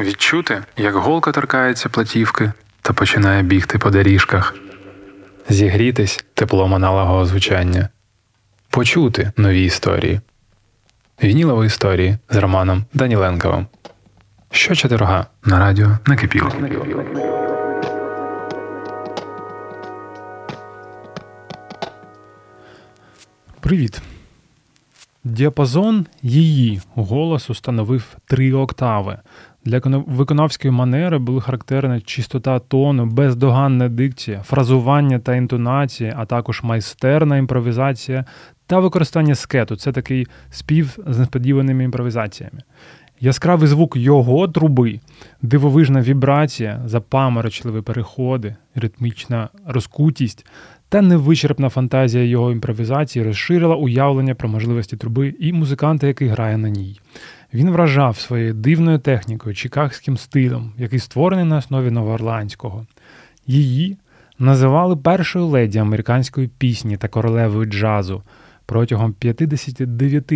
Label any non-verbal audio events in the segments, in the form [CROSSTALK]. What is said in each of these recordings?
Відчути, як голка торкається платівки та починає бігти по доріжках, зігрітись теплом аналогового звучання, почути нові історії, вінілові історії з Романом Даніленковим. Що четверга на радіо накипіло. Привіт. Діапазон її голосу становив три октави. Для виконавської манери були характерні чистота тону, бездоганна дикція, фразування та інтонація, а також майстерна імпровізація та використання скету. Це такий спів з несподіваними імпровізаціями. Яскравий звук його труби, дивовижна вібрація, запаморочливі переходи, ритмічна розкутість та невичерпна фантазія його імпровізації розширила уявлення про можливості труби і музиканта, який грає на ній. Він вражав своєю дивною технікою, чикагським стилем, який створений на основі новоорландського. Її називали першою леді американської пісні та королевою джазу. Протягом 59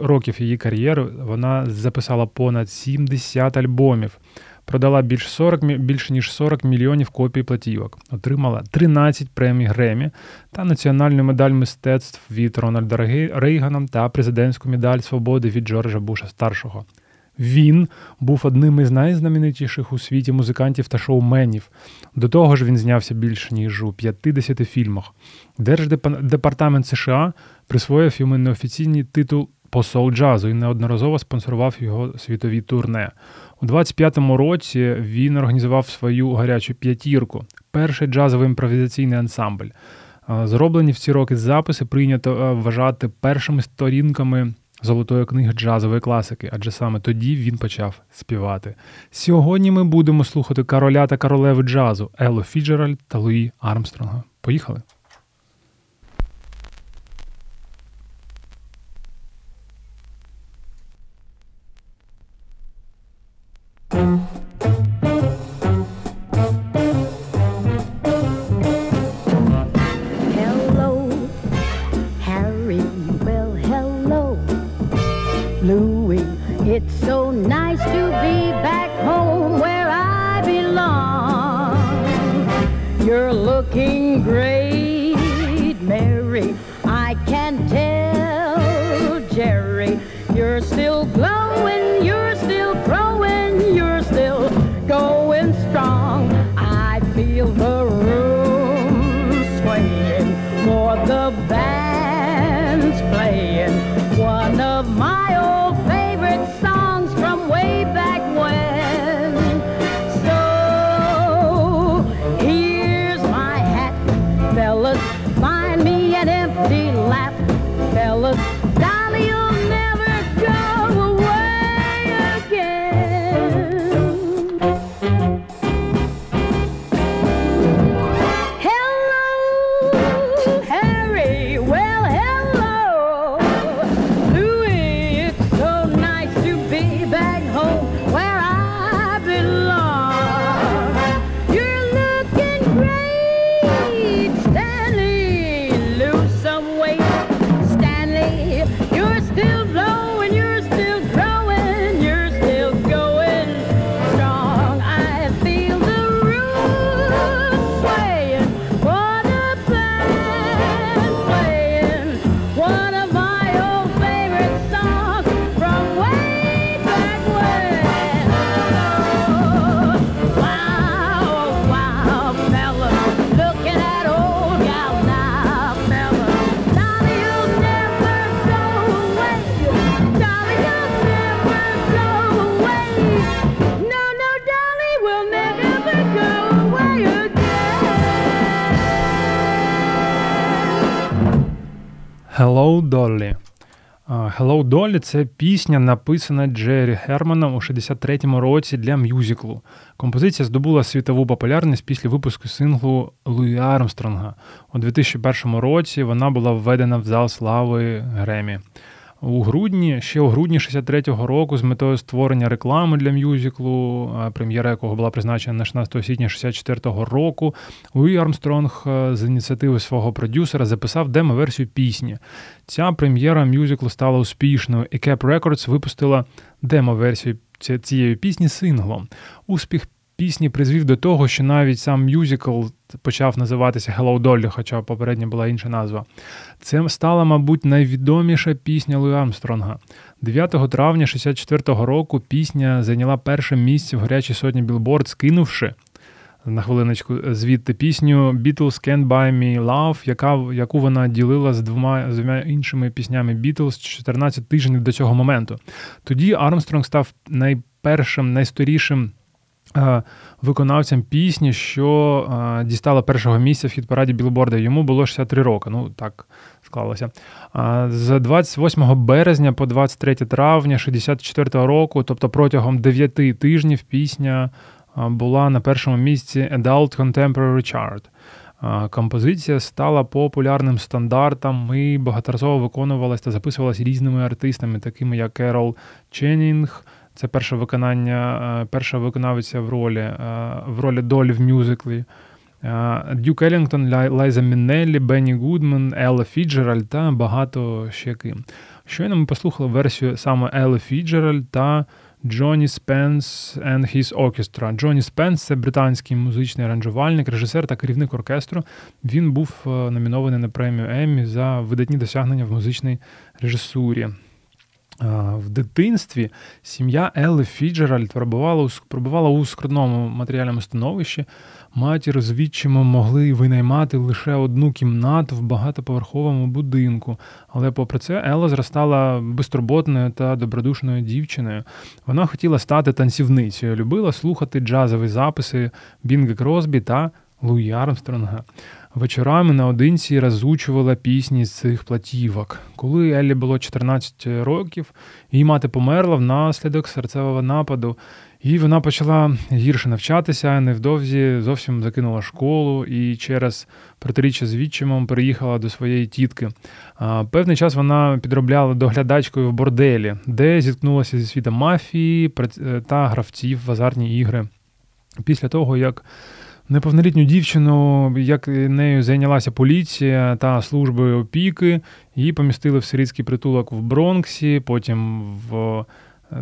років її кар'єри вона записала понад 70 альбомів, продала більш 40, більше ніж 40 мільйонів копій платівок, отримала 13 премій Гремі та національну медаль мистецтв від Рональда Рейгана та президентську медаль свободи від Джорджа Буша старшого. Він був одним із найзнаменитіших у світі музикантів та шоуменів. До того ж, він знявся більше ніж у 50 фільмах. Держдепартамент США присвоїв йому неофіційний титул посол джазу і неодноразово спонсорував його світові турне. У 25-му році він організував свою гарячу п'ятірку, перший джазовий імпровізаційний ансамбль. Зроблені в ці роки записи прийнято вважати першими сторінками золотої книги джазової класики, адже саме тоді він почав співати. Сьогодні ми будемо слухати короля та королеви джазу Еллу Фіцджеральд та Луї Армстронга. Поїхали! Hello Dolly це пісня, написана Джері Германом у 63-му році для мюзиклу. Композиція здобула світову популярність після випуску синглу Луї Армстронга. У 2001 році вона була введена в зал слави Греммі. У грудні, ще у грудні 63-го року, з метою створення реклами для мюзиклу, прем'єра якого була призначена на 16 січня 64-го року, Луї Армстронг е, з ініціативи свого продюсера записав демо-версію пісні. Ця прем'єра мюзиклу стала успішною, і Kapp Records випустила демо-версію цієї пісні синглом. Успіх пісні призвів до того, що навіть сам мюзикл почав називатися Hello Dolly, хоча попередня була інша назва. Це стала, мабуть, найвідоміша пісня Луї Армстронга. 9 травня 64-го року пісня зайняла перше місце в гарячій сотні Білборд, скинувши. На хвилиночку звідти пісню Beatles Can't Buy Me Love, яка, яку вона ділила з двома з двома іншими піснями Beatles 14 тижнів до цього моменту. Тоді Армстронг став найпершим, найсторішим виконавцям пісні, що е, дістала першого місця в хіт-параді Білборда. Йому було 63 роки. Ну так склалося. З 28 березня по 23 травня 64 року, тобто протягом 9 тижнів, пісня е, була на першому місці Adult Contemporary Chart. Композиція стала популярним стандартом і багаторазово виконувалася та записувалася різними артистами, такими як Керол Ченнінг, це перше виконання, е, перша виконавиця в ролі е, в ролі Доллі в мюзиклі. Е, Дюк Елінгтон, Лайза Міннеллі, Бенні Гудман, Елла Фіцджеральд та багато ще ким. Щойно ми послухали версію саме Елли Фіцджеральд та Джонні Спенс and His Orchestra. Джонні Спенс це британський музичний аранжувальник, режисер та керівник оркестру. Він був номінований на премію Еммі за видатні досягнення в музичній режисурі. В дитинстві сім'я Елли Фіцджеральд перебувала, у скрутному матеріальному становищі. Матір з... могли винаймати лише одну кімнату в багатоповерховому будинку. Але, попри це, Елла зростала безтурботною та добродушною дівчиною. Вона хотіла стати танцівницею, любила слухати джазові записи Бінга Кросбі та Луї Армстронга. Вечорами наодинці розучувала пісні з цих платівок. Коли Еллі було 14 років, її мати померла внаслідок серцевого нападу, і вона почала гірше навчатися, невдовзі зовсім закинула школу і через протиріччя з відчимом переїхала до своєї тітки. Певний час вона підробляла доглядачкою в борделі, де зіткнулася зі світом мафії та гравців в азартні ігри. Після того, як Неповнолітню дівчину, як нею зайнялася поліція та служби опіки, її помістили в сирітський притулок в Бронксі, потім в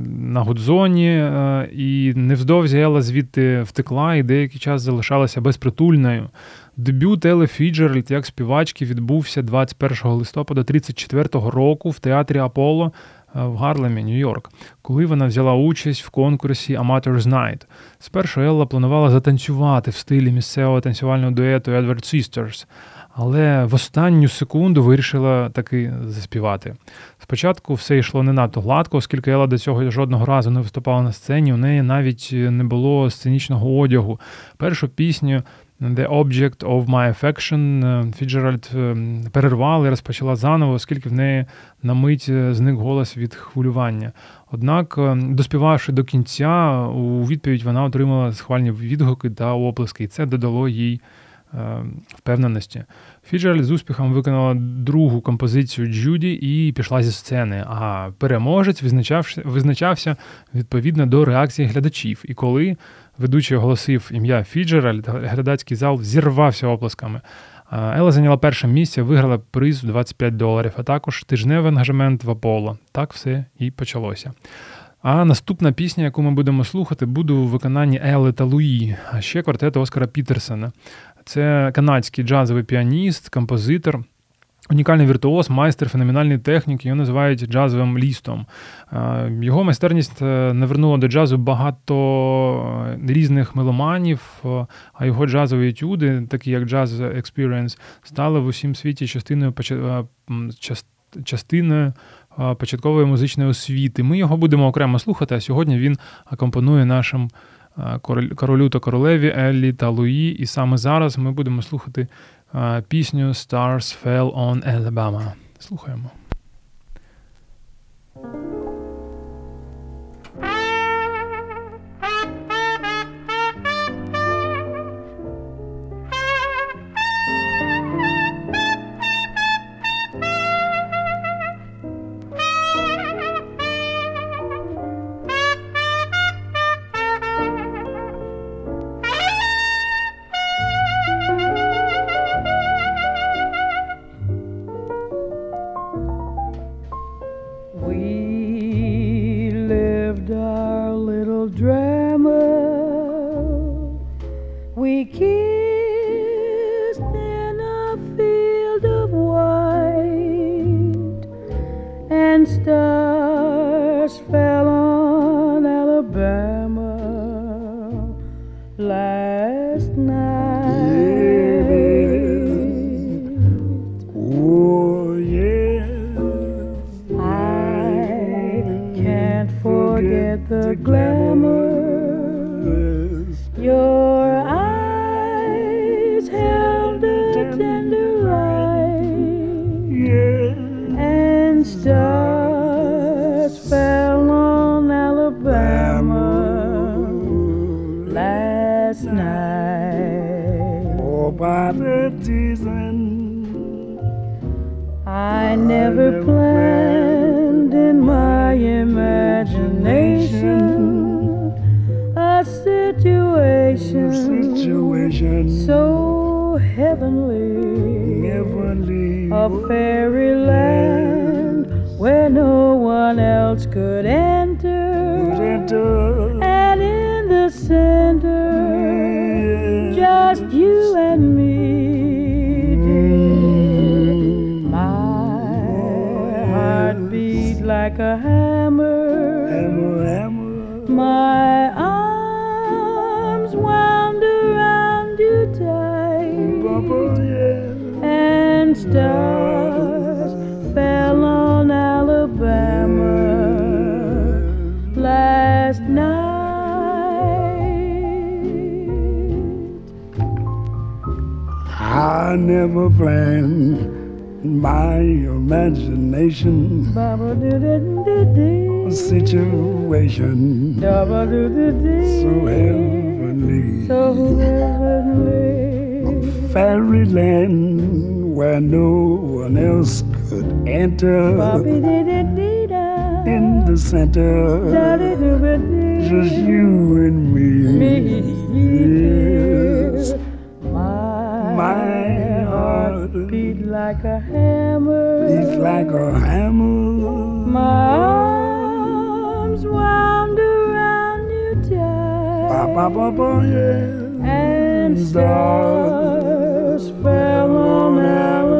на Гудзоні, е, і невздовзі Елла звідти втекла і деякий час залишалася безпритульною. Дебют Елли Фіцджеральд як співачки відбувся 21 листопада 34-го року в театрі Аполло Е, в Гарлемі, Нью-Йорк, коли вона взяла участь в конкурсі Amateurs Night. Спершу Елла планувала затанцювати в стилі місцевого танцювального дуету Edward Sisters, але в останню секунду вирішила таки заспівати. Спочатку все йшло не надто гладко, оскільки Елла до цього жодного разу не виступала на сцені, у неї навіть не було сценічного одягу. Першу пісню The Object of My Affection е, Фіджеральд е, перервала і розпочала заново, оскільки в неї на мить е, зник голос від хвилювання. Однак, доспівавши до кінця, у відповідь вона отримала схвальні відгуки та оплески, і це додало їй впевненості. Фіджеральд з успіхом виконала другу композицію Джуді і пішла зі сцени. А переможець визначався, визначався відповідно до реакції глядачів. І коли ведучий оголосив ім'я Фіджеральд, глядацький зал зірвався оплесками. Елла зайняла перше місце, виграла приз у 25 доларів, а також тижневий ангажемент в Аполло. Так все і почалося. А наступна пісня, яку ми будемо слухати, буде у виконанні Елли та Луї, а ще квартету Оскара Пітерсона. Це канадський джазовий піаніст, композитор. Унікальний віртуоз, майстер феноменальний технік, його називають джазовим Лістом. Е, його майстерність е, навернула до джазу багато е, різних меломанів, а його джазові етюди, такі як Jazz Experience, стали в усім світі частиною частиною початкової музичної освіти. Ми його будемо окремо слухати, а сьогодні він акомпонує нашим королю та королеві Еллі та Луї. І саме зараз ми будемо слухати пісню Stars Fell on Alabama. Слухаємо. Keep. Situation. so heavenly, Heavenly. a fairyland where no one else could enter, Enter. and in the center, just you and me, dear. Mm. My heart beat like a hammer. Never my imagination situation so heavenly. So heavenly. Fairyland where no one else could enter. In the center, just you and me. Yes. My heart beat like a hammer. It's like a hammer. My arms wound around you tight. Ba, ba, ba, ba, yeah. And stars fell on Alabama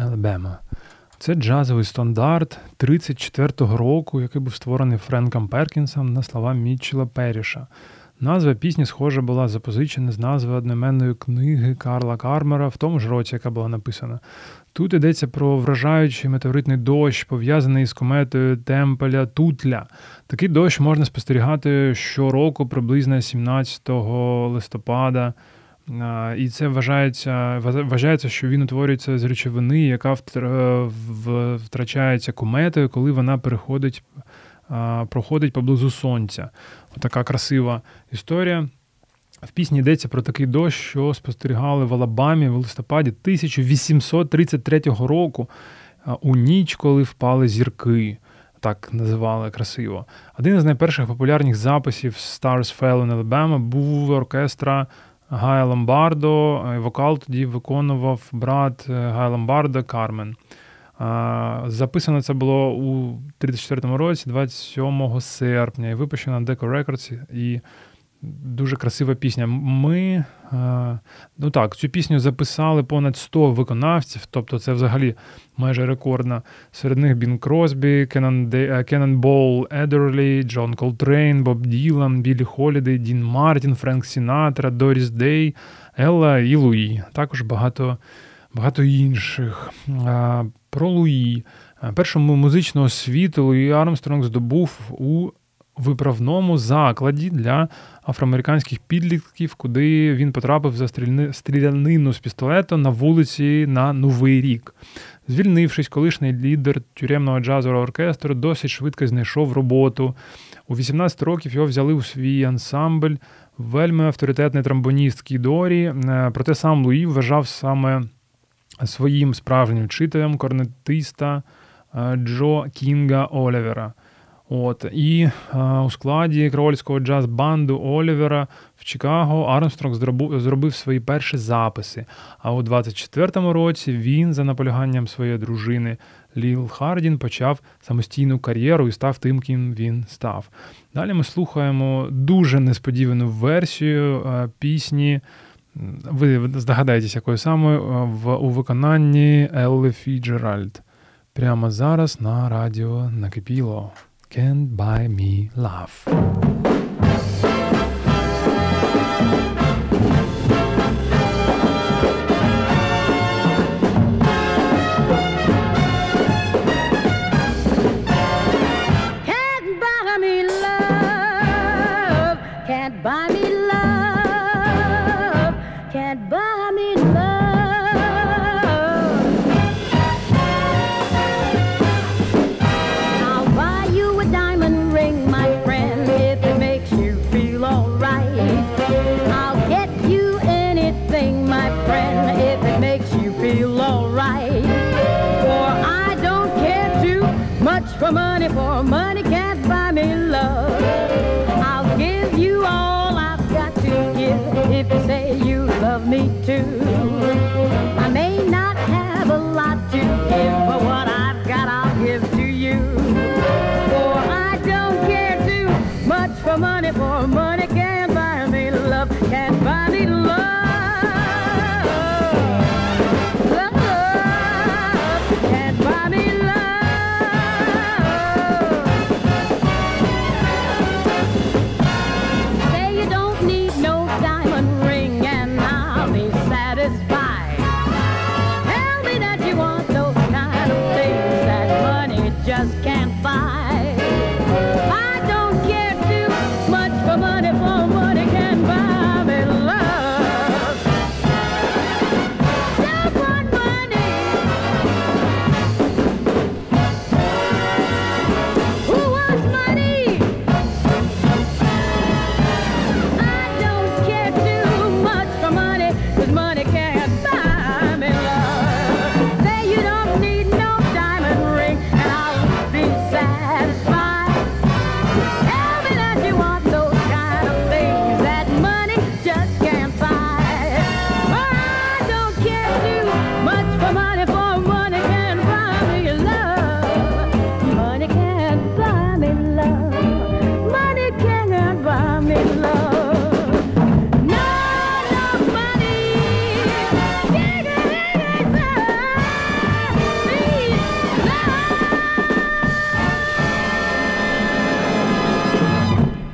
Alabama. Це джазовий стандарт 34-го року, який був створений Френком Перкінсом на слова Мітчела Періша. Назва пісні, схоже, була запозичена з назви одноіменної книги Карла Кармера в тому ж році, яка була написана. Тут йдеться про вражаючий метеоритний дощ, пов'язаний з кометою Темпеля Тутля. Такий дощ можна спостерігати щороку приблизно 17 листопада. І це вважається, вважається, що він утворюється з речовини, яка втрачається кометою, коли вона переходить, проходить поблизу сонця. Отака красива історія. В пісні йдеться про такий дощ, що спостерігали в Алабамі в листопаді 1833 року у ніч, коли впали зірки. Так називали красиво. Один з найперших популярних записів Stars Fell in Alabama був оркестра Гая Ломбардо. Е, Вокал тоді виконував брат е, Гая Ломбардо Кармен. Записано це було у 34-му році, 27 серпня, і випущено на Decca Records. І дуже красива пісня. Ми, е, ну так, цю пісню записали понад 100 виконавців, тобто це взагалі майже рекордно. Серед них Бінг Кросбі, Кеннонбол Едерлі, Джон Колтрейн, Боб Ділан, Біллі Холідей, Дін Мартін, Френк Сінатра, Доріс Дей, Елла і Луї. Також багато, багато інших. Про Луї. А, Першу музичну освіту Луї Армстронг здобув у виправному закладі для афроамериканських підлітків, куди він потрапив за стрілянину з пістолета на вулиці на Новий рік. Звільнившись, колишній лідер тюремного джазового оркестру досить швидко знайшов роботу. У 18 років його взяли у свій ансамбль вельми авторитетний тромбоніст Кід Орі, е, проте сам Луї вважав саме своїм справжнім вчителем корнетиста е, Джо Кінга Олівера. От і е, у складі креольського джаз-банду Олівера в Чикаго Армстронг зробив, зробив свої перші записи. А у 24-му році він, за наполяганням своєї дружини Ліл Хардін почав самостійну кар'єру і став тим, ким він став. Далі ми слухаємо дуже несподівану версію е, пісні. Ви здогадаєтесь, якою саме в у виконанні Елли Фіджеральд. Прямо зараз на радіо накипіло. Can't buy me love. Get you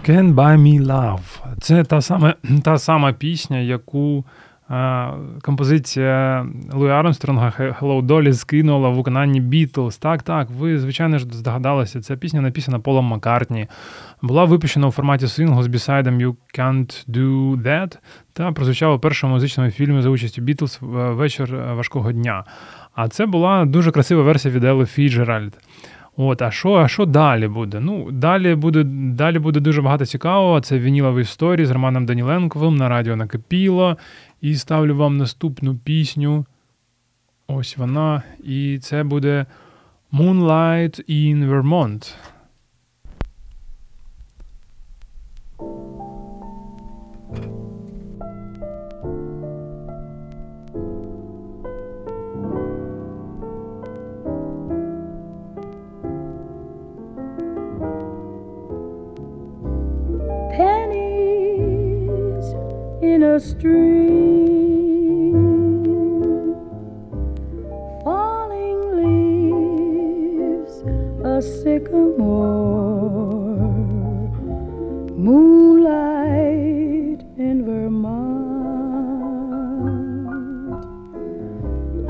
Can't Buy Me Love. Це та сама, [CLEARS THROAT] та сама пісня, яку е, композиція Луї Армстронга Hello Dolly скинула в виконанні Beatles. Так, так, ви, звичайно ж, здогадалися. Ця пісня написана Полом Маккартні. Була випущена у форматі синглу з B-side ом You Can't Do That та прозвучала у першому музичному фільмі за участю Beatles вечір важкого дня. А це була дуже красива версія від Елли Фіджеральд. От, а що а що далі буде? Ну, Далі буде далі буде дуже багато цікавого. Це вінілові історії з Романом Даніленковим на радіо накипіло. І ставлю вам наступну пісню. Ось вона. І це буде Moonlight in Vermont. In a stream, falling leaves, a sycamore, moonlight in Vermont.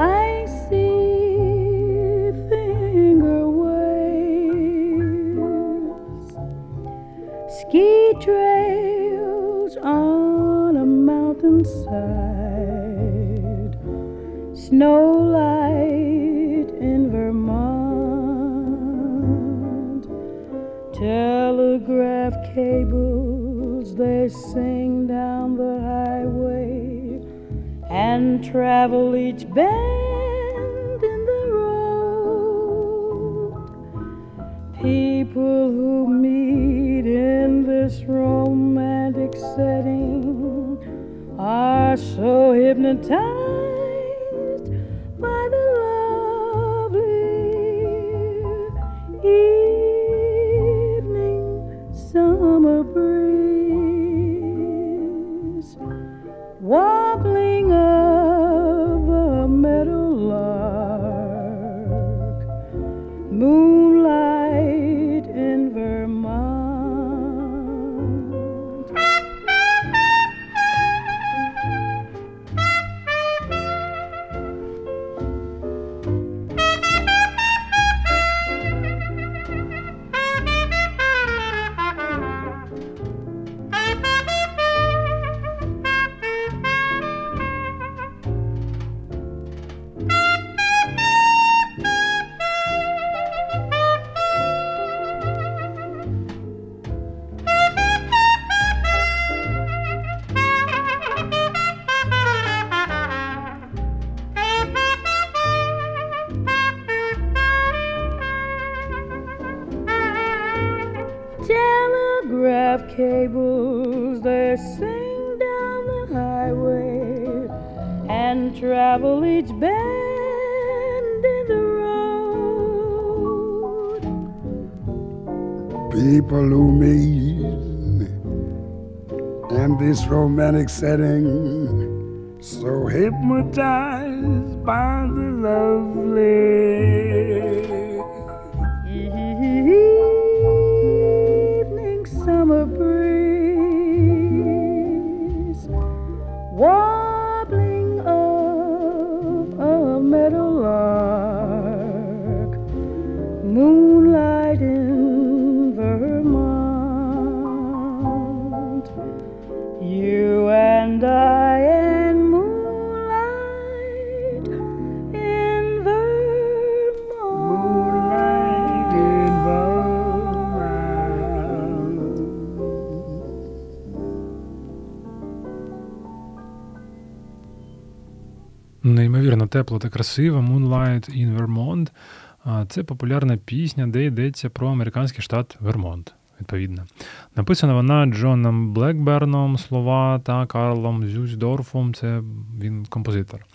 I see finger waves. Ski trails mountainside, snow light in Vermont, telegraph cables they sing down the highway and travel each bend in the road. People who meet in this romantic setting are so hypnotized organic setting. Неймовірно тепло та красиво Moonlight in Vermont. Це популярна пісня, де йдеться про американський штат Вермонт. Відповідно, написана вона Джоном Блекберном слова та Карлом Зюздорфом. Це він композитор.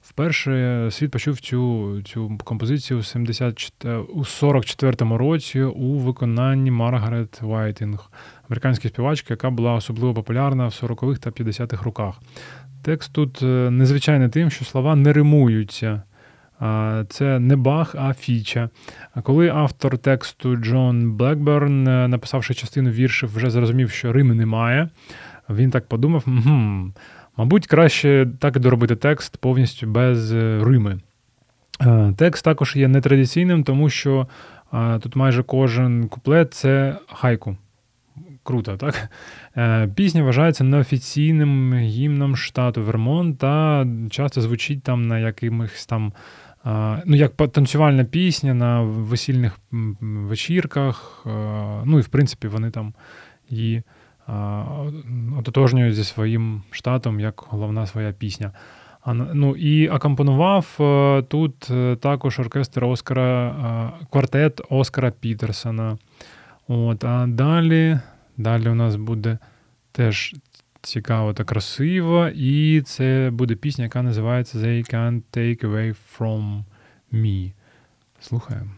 Вперше світ почув цю, цю композицію у 74, у 44-му році у виконанні Маргарет Вайтінг, американської співачки, яка була особливо популярна в 40-х та 50-х роках. Текст тут е, незвичайний тим, що слова не римуються. Це не баг, а фіча. А Коли автор тексту Джон Блекберн, е, написавши частину віршів, вже зрозумів, що рими немає, він так подумав: «Мгм, мабуть, краще так і доробити текст повністю без е, рими. Текст також є нетрадиційним, тому що тут майже кожен куплет це хайку. Круто, так? Е, Пісня вважається неофіційним гімном штату Вермонт та часто звучить там на якимось там, е, ну, як танцювальна пісня на весільних вечірках. е, Ну і в принципі вони там її ототожнюють зі своїм штатом як головна своя пісня. Ну і акомпонував тут також оркестр Оскара, квартет Оскара Пітерсона. От, а далі, далі у нас буде теж цікаво та красиво, і це буде пісня, яка називається They Can't Take Away From Me. Слухаємо.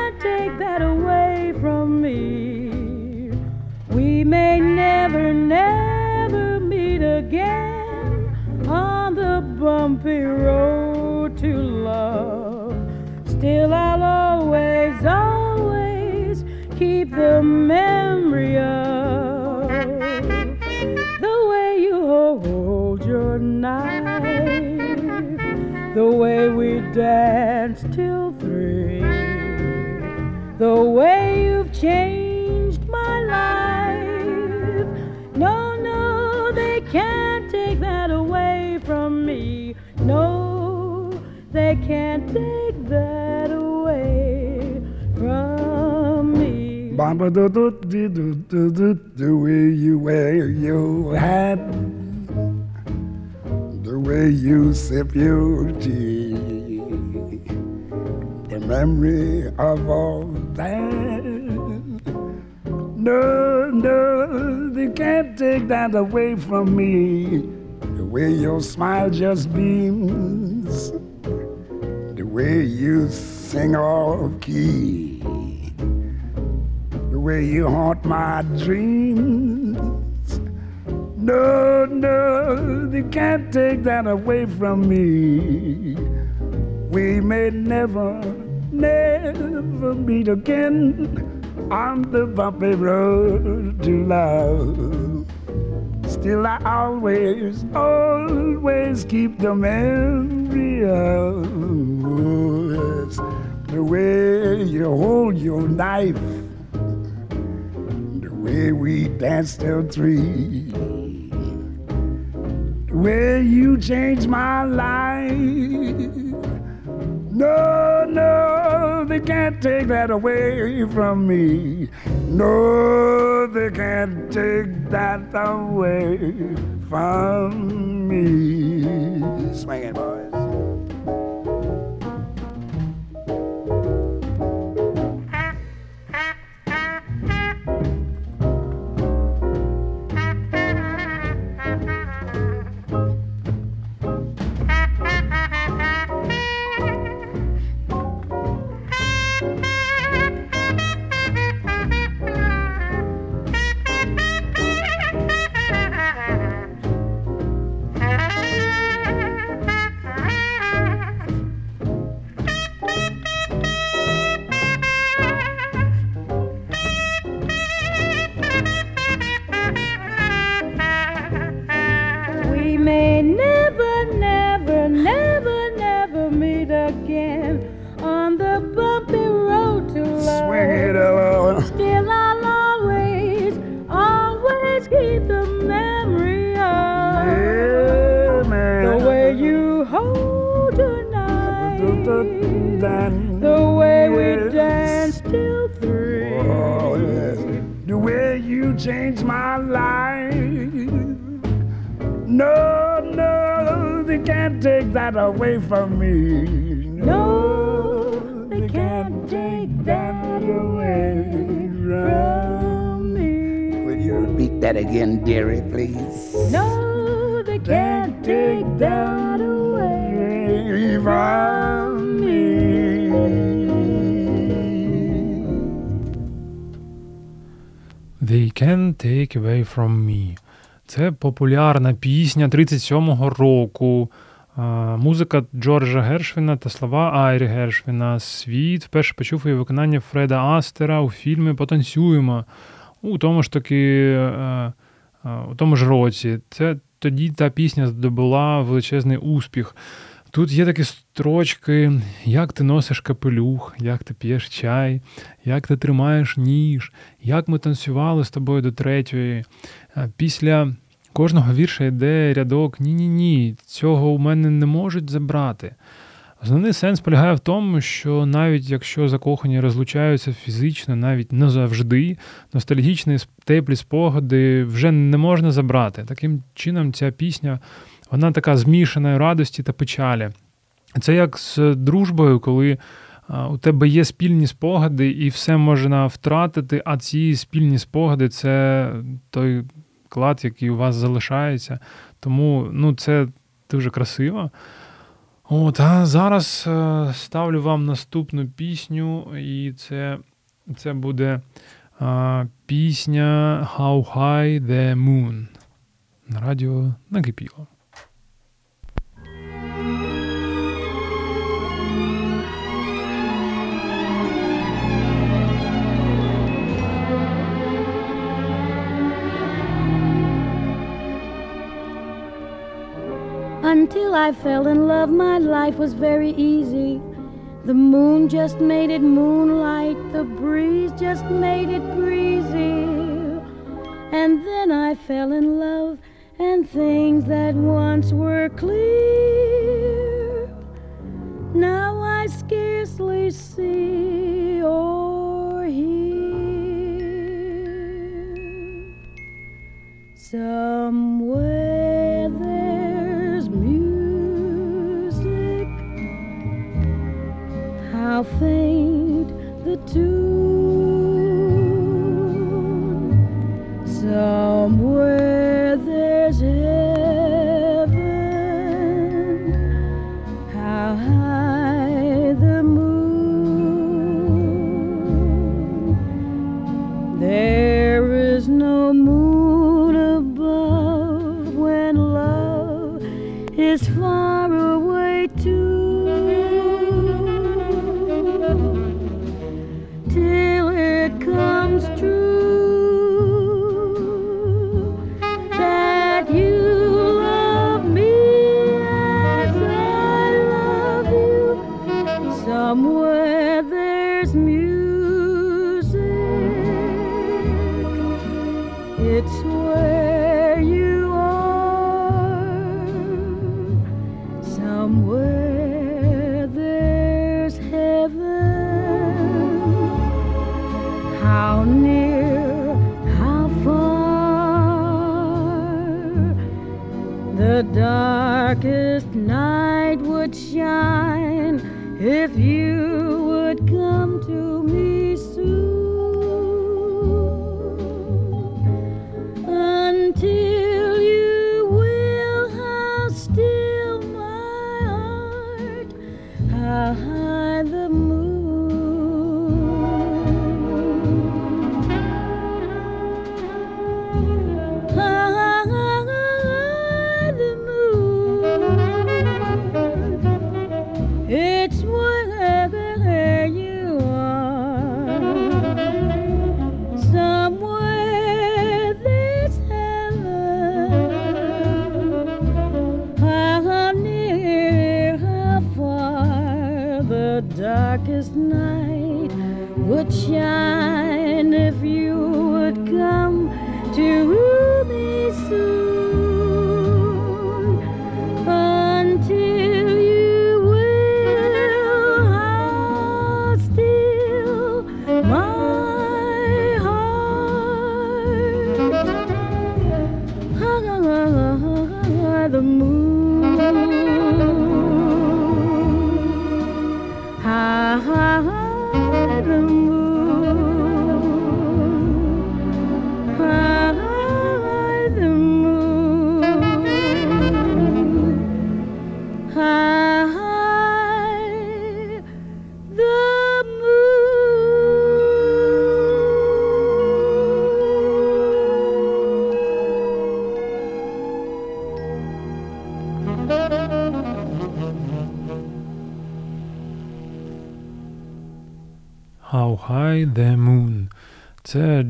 the way you wear your hat, the way you sip your tea, the memory of all that. No, no, they can't take that away from me. The way your smile just beams, the way you sing off key way you haunt my dreams. No, no, you can't take that away from me. We may never, never meet again on the bumpy road to love. Still, I always, always keep the memory of the way you hold your knife, way we danced till three, way you changed my life. No, no, they can't take that away from me. No, they can't take that away from me. Swing it, boys. No, no, they can't take that away from me. No, they can't take that away from me. Will you repeat that again, dearie, please? No, they can't take that away from me. They Can't Take Away From Me. Це популярна пісня 37-го року. Музика Джорджа Гершвіна та слова Айрі Гершвіна. Світ вперше почув її виконання Фреда Астера у фільмі Потанцюємо у тому ж таки е, е, у тому ж році. Це тоді та пісня здобула величезний успіх. Тут є такі строчки, як ти носиш капелюх, як ти п'єш чай, як ти тримаєш ніж, як ми танцювали з тобою до третьої. Після кожного вірша йде рядок Ні-ні ні, цього у мене не можуть забрати. Основний сенс полягає в тому, що навіть якщо закохані розлучаються фізично, навіть не завжди, ностальгічні теплі спогади вже не можна забрати. Таким чином, ця пісня вона така змішана радості та печалі. Це як з дружбою, коли у тебе є спільні спогади, і все можна втратити, а ці спільні спогади це той клад, який у вас залишається. Тому ну, це дуже красиво. От, а зараз е, ставлю вам наступну пісню, і це, це буде е, пісня How High the Moon на радіо накипіло. Until I fell in love, my life was very easy. The moon just made it moonlight, the breeze just made it breezy. And then I fell in love, and things that once were clear, now I scarcely see or hear. Somewhere How faint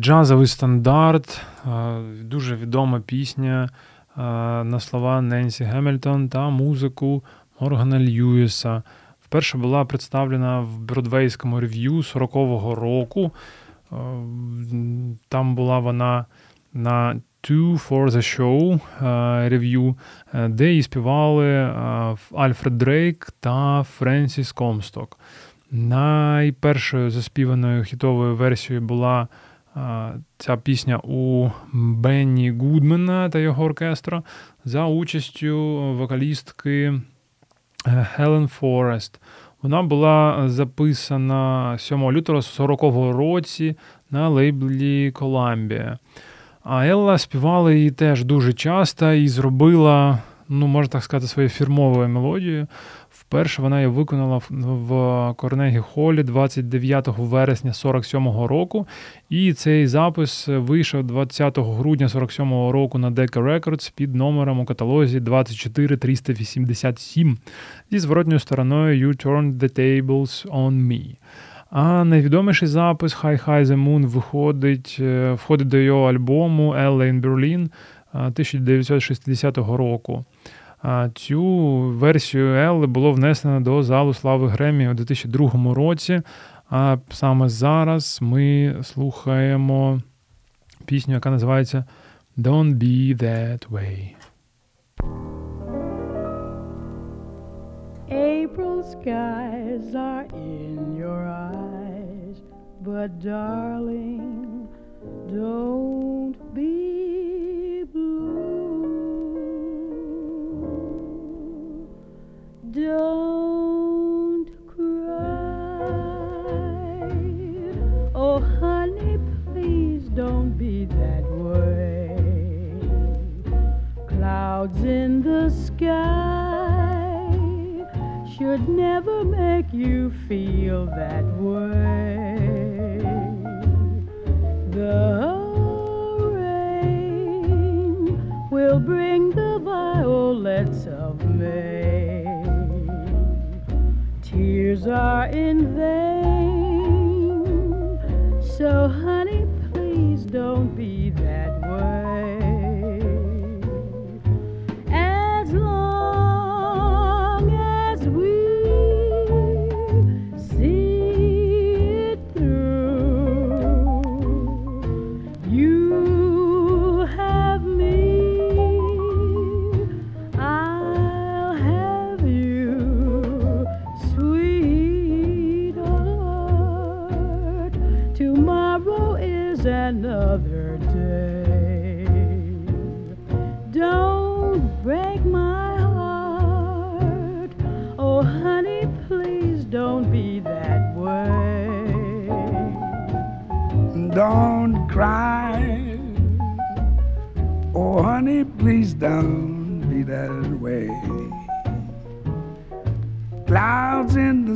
джазовий стандарт, е, дуже відома пісня е, на слова Ненсі Гемільтон та музику Моргана Льюіса. Вперше була представлена в Бродвейському рев'ю 40-го року. Е, Там була вона на Two for the Show рев'ю, де її співали Альфред Дрейк та Френсіс Комсток. Найпершою заспіваною хітовою версією була ця пісня у Бенні Гудмена та його оркестра за участю вокалістки Хелен Форест. Вона була записана 7 лютого 40-го році на лейблі Columbia. А Елла співала її теж дуже часто і зробила, ну, можна так сказати, своєю фірмовою мелодією. Вперше вона її виконала в- Корнегі Холі 29 вересня 47-го року. І цей запис вийшов 20 грудня 47-го року на Decca Records під номером у каталозі 24387 зі зворотньою стороною You Turned the Tables on Me. А найвідоміший запис High High the Moon виходить, е, входить до його альбому Ella in Berlin е, 1960 року. Цю версію Елли було внесено до залу слави Гремі у 2002 році. А саме зараз ми слухаємо пісню, яка називається Don't Be That Way. April skies are in your eyes, but darling, don't be Don't cry. Oh, honey, please don't be that way. Clouds in the sky should never make you feel that way. The rain will bring the violets of May. Are in vain. So, honey, please don't be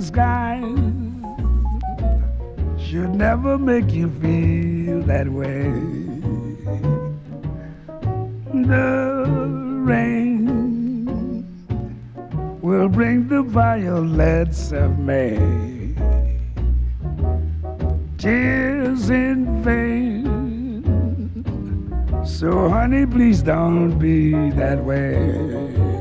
Sky should never make you feel that way. The rain will bring the violets of May. Tears in vain. So, honey, please don't be that way.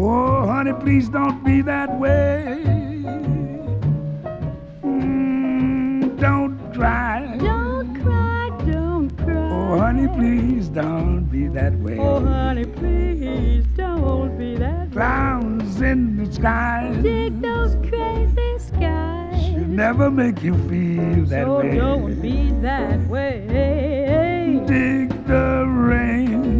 Oh, honey, please don't be that way. Mm, don't cry. Don't cry, don't cry. Oh, honey, please don't be that way. Oh, honey, please don't be that way. Clowns in the sky Dig those crazy skies. should never make you feel that way. so way. don't be that way. Dig the rain.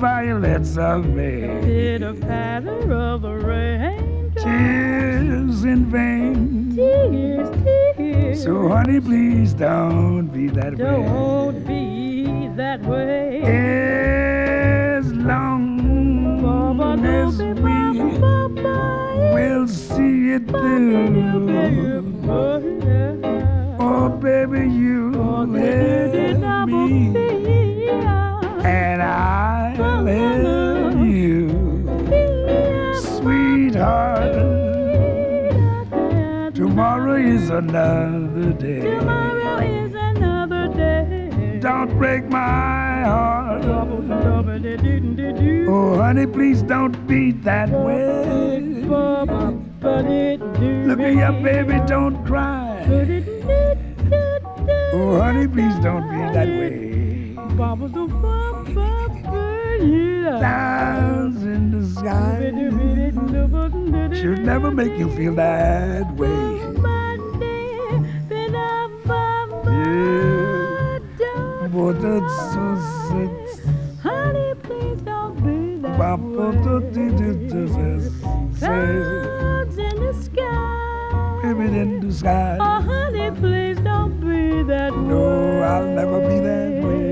Violets of May. Pitter, patter of the rain. Tears in vain. Tears, tears. So, honey, please don't be that way. Don't be that way. As long Baba, as we Baba, Baba. Eh. will see it through. Eh, eh, oh, baby, you oh, have me, and I'll have you, sweetheart. Tomorrow is another day. Tomorrow is another day. Don't break my heart. Oh, honey, please don't be that way. Look at your baby, don't cry. Oh, honey, please don't be that way. Clouds in the sky should never make you feel that way. Yeah. But it's so sweet. Honey, please don't be that way. Clouds in the sky. baby in the sky. Oh, honey, please don't be that way. No, I'll never be that way.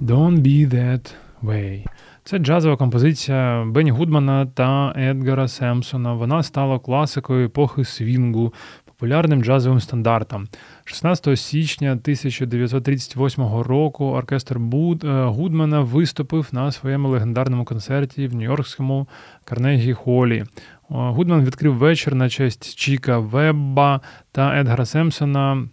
Don't be that way. Це джазова композиція Бенні Гудмана та Едгара Семпсона. Вона стала класикою епохи свінгу, популярним джазовим стандартом. 16 січня 1938 року оркестр Буд, е, Гудмана виступив на своєму легендарному концерті в Нью-Йоркському Карнегі Холі. Гудман відкрив вечір на честь Чіка Вебба та Едгара Семпсона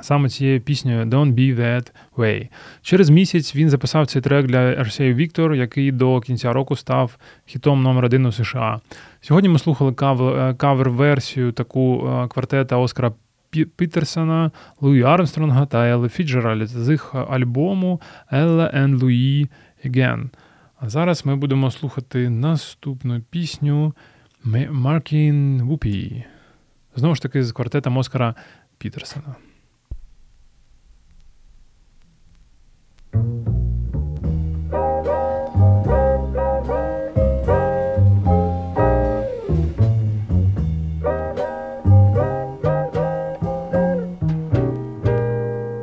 саме цією піснею Don't Be That Way. Через місяць він записав цей трек для RCA Victor, який до кінця року став хітом номер один у США. Сьогодні ми слухали е, кавер-версію таку е, квартета Оскара Пітерсона, Луї Армстронга та Елли Фіджеральд з їх альбому Ella and Louis Again. А зараз ми будемо слухати наступну пісню Маркін Вупі. Знову ж таки, з квартетом Оскара Пітерсона.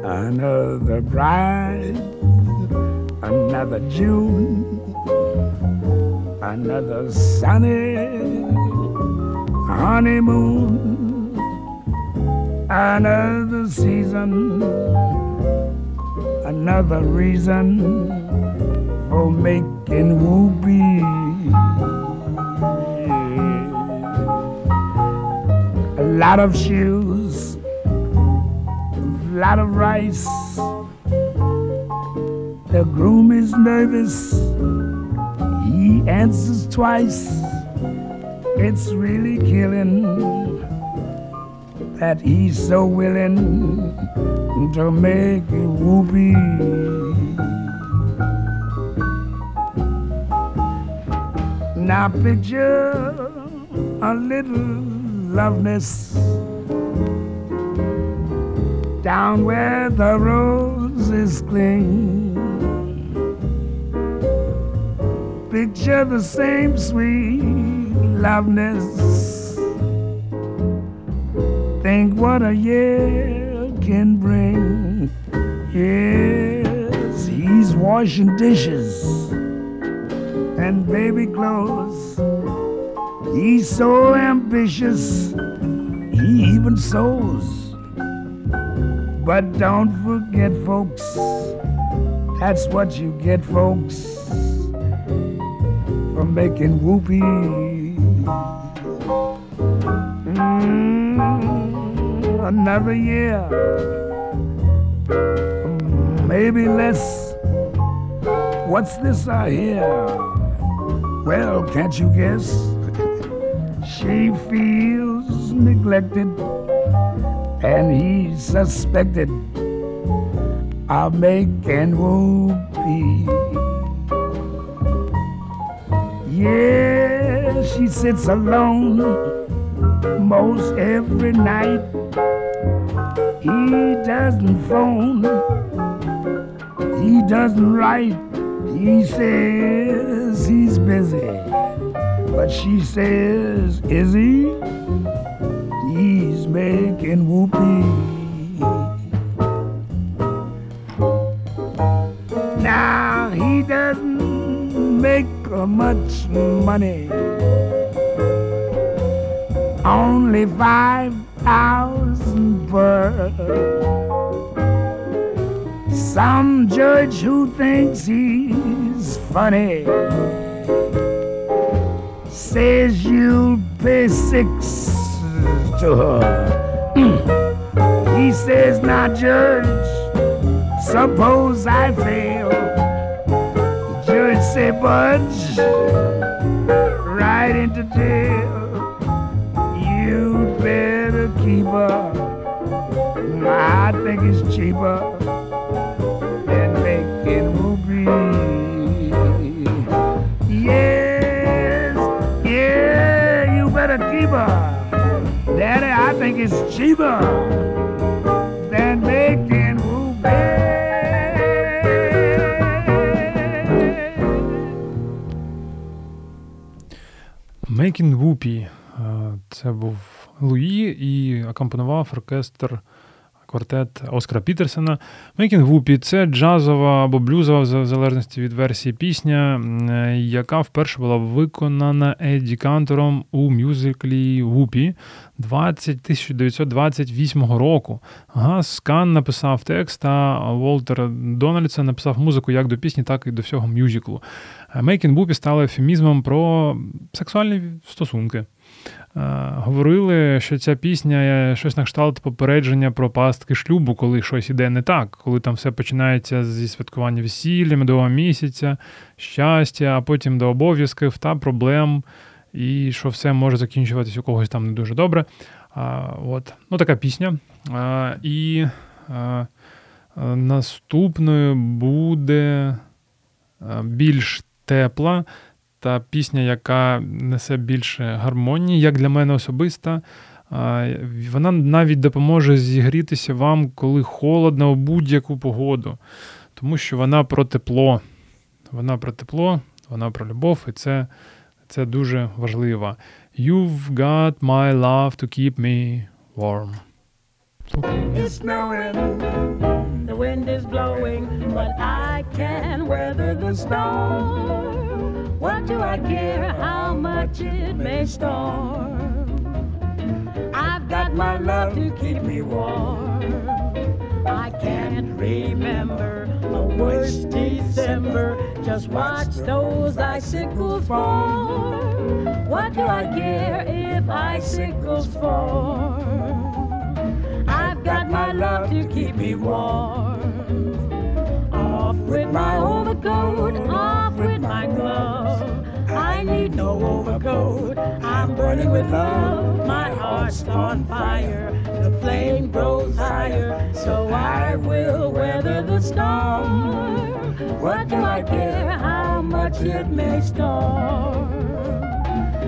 Another bride, another June, another sunny honeymoon, another season, another reason for making whoopee. A lot of shoes, a lot of rice. The groom is nervous. He answers twice. It's really killing that he's so willing to make you whoopee. Now picture a little loveliness down where the roses cling. Picture the same sweet loveliness. Think what a year can bring. Yes, he's washing dishes and baby clothes. He's so ambitious, he even sews. But don't forget, folks, that's what you get, folks, for making whoopee. Mm, another year, maybe less. What's this I hear? Well, can't you guess? She feels neglected and he's suspected of making whoopee. Yeah, she sits alone most every night. He doesn't phone, he doesn't write. He says he's busy, but she says, Is he? He's making whoopee. Now he doesn't make much money, only five thousand per. Some judge who thinks he's funny says you'll pay six to her. [CLEARS THROAT] he says, Now, Judge, suppose I fail. Judge say, Budge, right into jail. You'd better keep her. I think it's cheaper. Yes, yeah, you better keep her. Daddy, I think it's cheaper than making Making Whoopi. Це був Луї і акомпонував оркестр квартет Оскара Пітерсона. Makin' Whoopee – це джазова або блюзова, в залежності від версії пісня, яка вперше була виконана Едді Кантором у мюзиклі Whoopee 1928 року. Гас Кан написав текст, а Волтер Дональдсон написав музику як до пісні, так і до всього мюзиклу. Making Whoopi стало ефемізмом про сексуальні стосунки. Говорили, що ця пісня щось на кшталт попередження про пастки шлюбу, коли щось іде не так, коли там все починається зі святкування весілля, медового місяця, щастя, а потім до обов'язків та проблем, і що все може закінчуватись у когось там не дуже добре. А, от. Ну, така пісня. А, І а, наступною буде більш тепла та пісня, яка несе більше гармонії, як для мене особиста. Вона навіть допоможе зігрітися вам, коли холодно у будь-яку погоду. Тому що вона про тепло. Вона про тепло, вона про любов, і це це дуже важливо. You've got my love to keep me warm. It's snowing, the wind is blowing, but I can weather the storm. What do I care how much it may storm? I've got my love to keep me warm. I can't remember a worse December. Just watch those icicles fall. What do I care if icicles fall? I've got my love to keep me warm. Off with my overcoat, off with my gloves. I need no overcoat. I'm burning with love. My heart's on fire. The flame grows higher, so I will weather the storm. What do I care how much it may storm?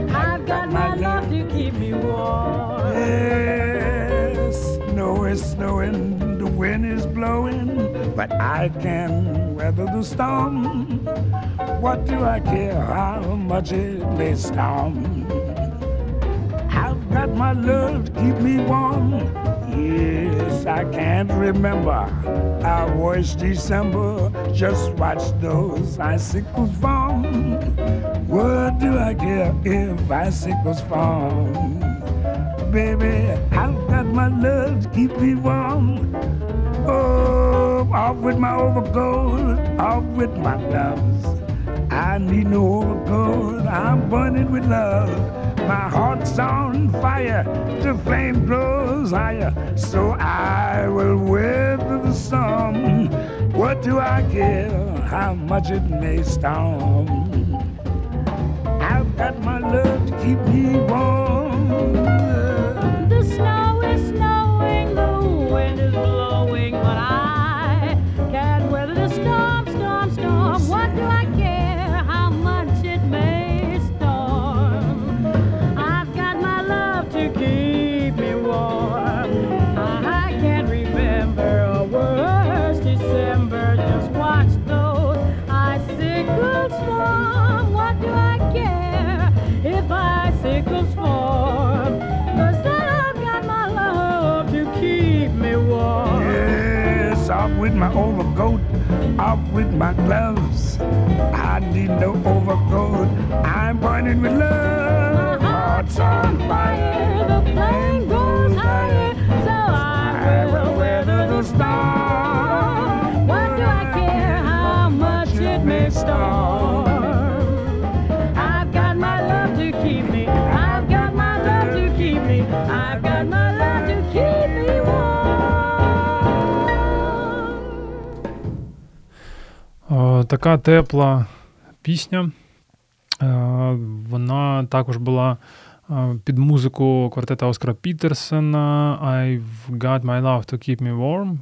I've got my love to keep me warm. Yes, snow is snowing, the wind is blowing, but I can weather the storm. What do I care how much it may storm? I've got my love to keep me warm. Yes, I can't remember I was December. Just watch those icicles form. What do I care if icicles form? Baby, I've got my love to keep me warm. Oh, off with my overcoat, off with my gloves. I need no overcoat, I'm burning with love. My heart's on fire, the flame grows higher, so I will weather the storm. What do I care how much it may storm? I've got my love to keep me warm. Off with my gloves. I need no overcoat. I'm burning with love. My heart's on fire, the flame Така тепла пісня. Е, Вона також була е, під музику квартета Оскара Пітерсена I've got my love to keep me warm.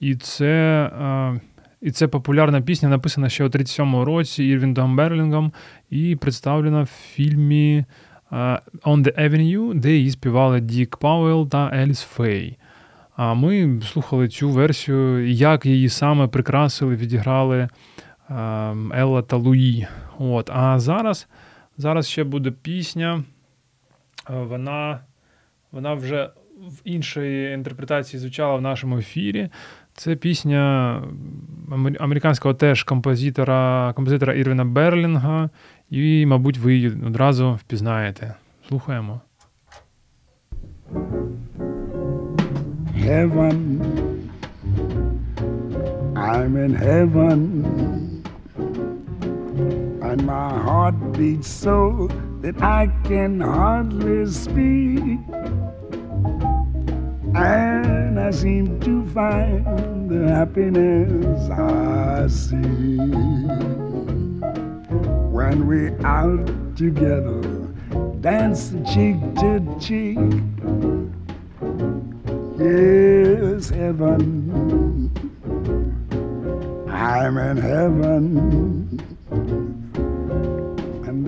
І це, е, і це популярна пісня, написана ще у 37-му році Ірвіндом Берлінгом і представлена в фільмі On the Avenue, де її співали Дік Пауелл та Еліс Фей. А ми слухали цю версію, як її саме прикрасили, відіграли Елла та Луї. От. А зараз, зараз ще буде пісня. Е, Вона, вона вже в іншій інтерпретації звучала в нашому ефірі. Це пісня американського теж композитора, композитора Ірвіна Берлінга, і, мабуть, ви її одразу впізнаєте. Слухаємо. Heaven, I'm in heaven, and my heart beats so that I can hardly speak. And I seem to find the happiness I see when we're out together, dancing cheek to cheek. Yes, heaven. I'm in heaven.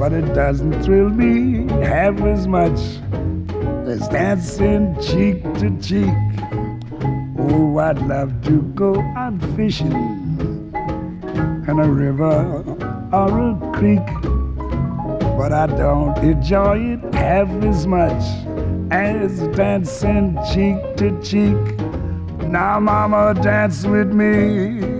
But it doesn't thrill me half as much as dancing cheek to cheek. Oh, I'd love to go out fishing in a river or a creek. But I don't enjoy it half as much as dancing cheek to cheek. Now, mama, dance with me.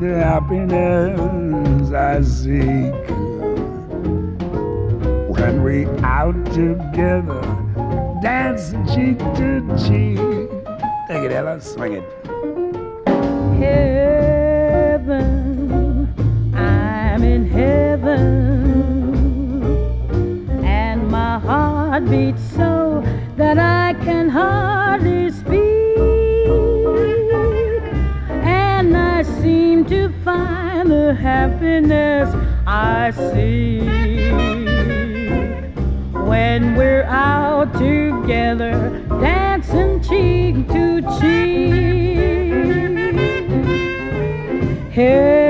the happiness I seek when we out together, dancing cheek to cheek. Take it, Ella, swing it. Heaven, I'm in heaven, and my heart beats so that I can hardly the happiness I see. when we're out together, dancing cheek to cheek. Heaven,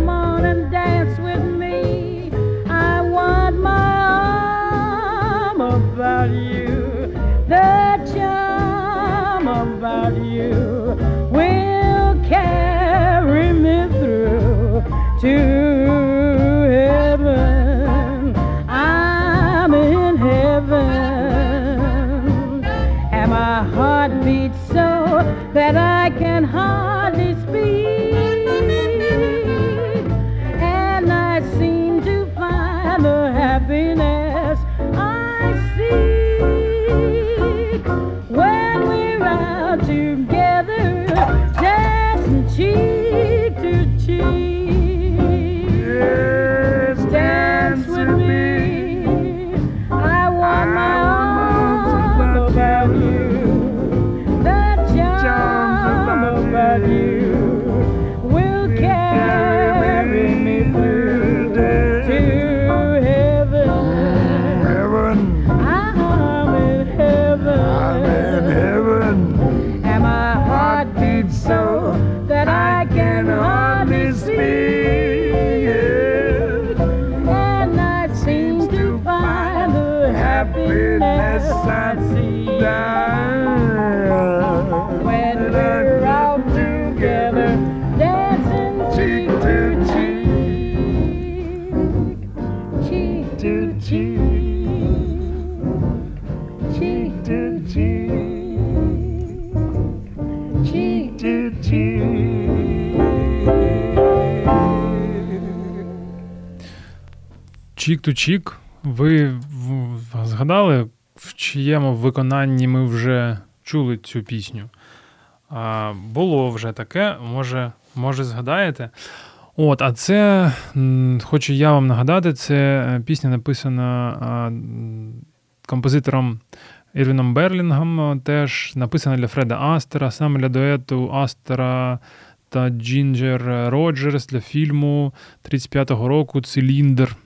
to Чік ту чік. Ви згадали, в чиєму виконанні ми вже чули цю пісню? А, було вже таке, може, може згадаєте. От, а це, хочу я вам нагадати, це е, пісня написана композитором Ірвіном Берлінгом, е, теж написана для Фреда Астера, саме для дуету Астера та Джінджер Роджерс для фільму 35-го року Циліндр.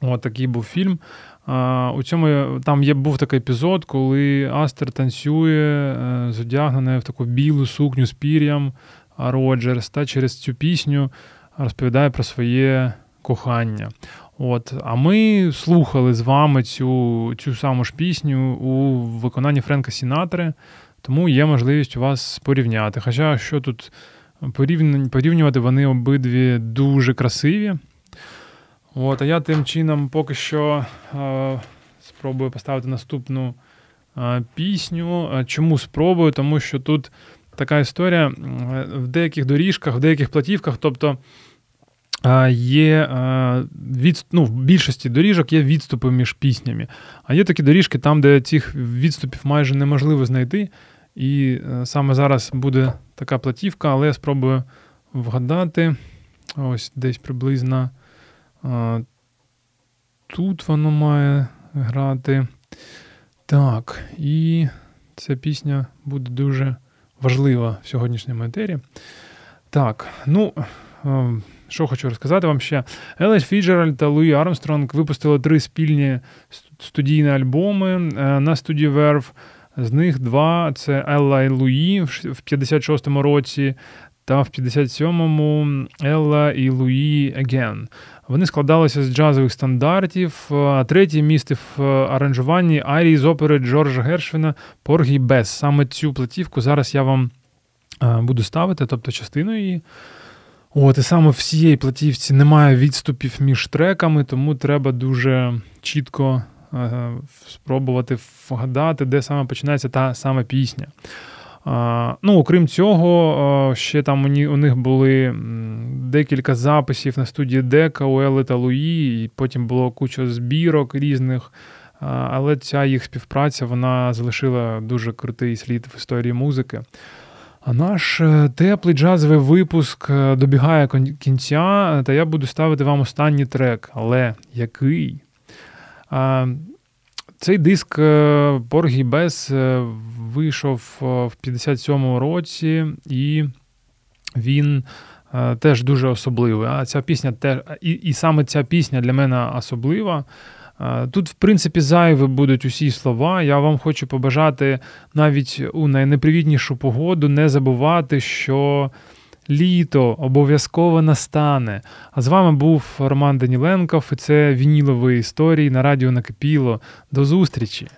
От такий був фільм. А, у цьому там є був такий епізод, коли Астер танцює, е, зодягнений в таку білу сукню з пір'ям Роджерс, та через цю пісню розповідає про своє кохання. От, а ми слухали з вами цю, цю саму ж пісню у виконанні Френка Сінатри, тому є можливість у вас порівняти. Хоча що тут порівнювати, вони обидві дуже красиві. От, А я тим чином поки що е, спробую поставити наступну е, пісню. Чому спробую? Тому що тут така історія в деяких доріжках, в деяких платівках, тобто є від, ну, в більшості доріжок є відступи між піснями. А є такі доріжки, там, де цих відступів майже неможливо знайти. І е, саме зараз буде така платівка, але я спробую вгадати. Ось десь приблизно тут воно має грати. Так, і ця пісня буде дуже важлива в сьогоднішній матерії. Так, ну. Що хочу розказати вам ще. Елла Фіджеральд та Луї Армстронг випустили три спільні студійні альбоми е, на студії Verve. З них два це Елла і Луї в 56-му році, та в 57-му Елла і Луї Again. Вони складалися з джазових стандартів, а третє місце в аранжуванні арії з опери Джорджа Гершвіна Поргі Бес. Саме цю платівку зараз я вам е, буду ставити, тобто частину її. От, І саме в цієї платівці немає відступів між треками, тому треба дуже чітко е, спробувати вгадати, де саме починається та сама пісня. Ну, Окрім цього, ще там у, них були декілька записів на студії Дека у та Луї, і потім було куча збірок різних. Але ця їх співпраця вона залишила дуже крутий слід в історії музики. А наш е, теплий джазовий випуск е, добігає кінця, та я буду ставити вам останній трек. Але який? Цей диск Поргі Бес вийшов в 57-му році, і він теж дуже особливий. А ця пісня теж, і, і саме ця пісня для мене особлива. Тут, в принципі, зайві будуть усі слова. Я вам хочу побажати навіть у найнепривітнішу погоду не забувати, що літо обов'язково настане. А з вами був Роман Даніленков, і це Вінілові історії на радіо Накипіло. До зустрічі!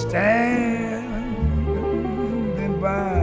Standing by.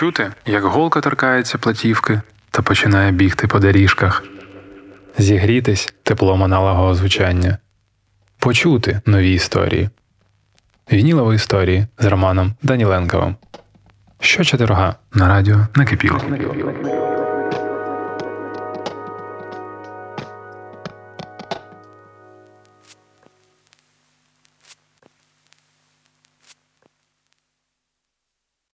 Відчути, як голка торкається платівки та починає бігти по доріжках, зігрітись теплом аналогового звучання, почути нові історії. Вінілові історії з Романом Даніленковим. Щочетверга на радіо накипіло.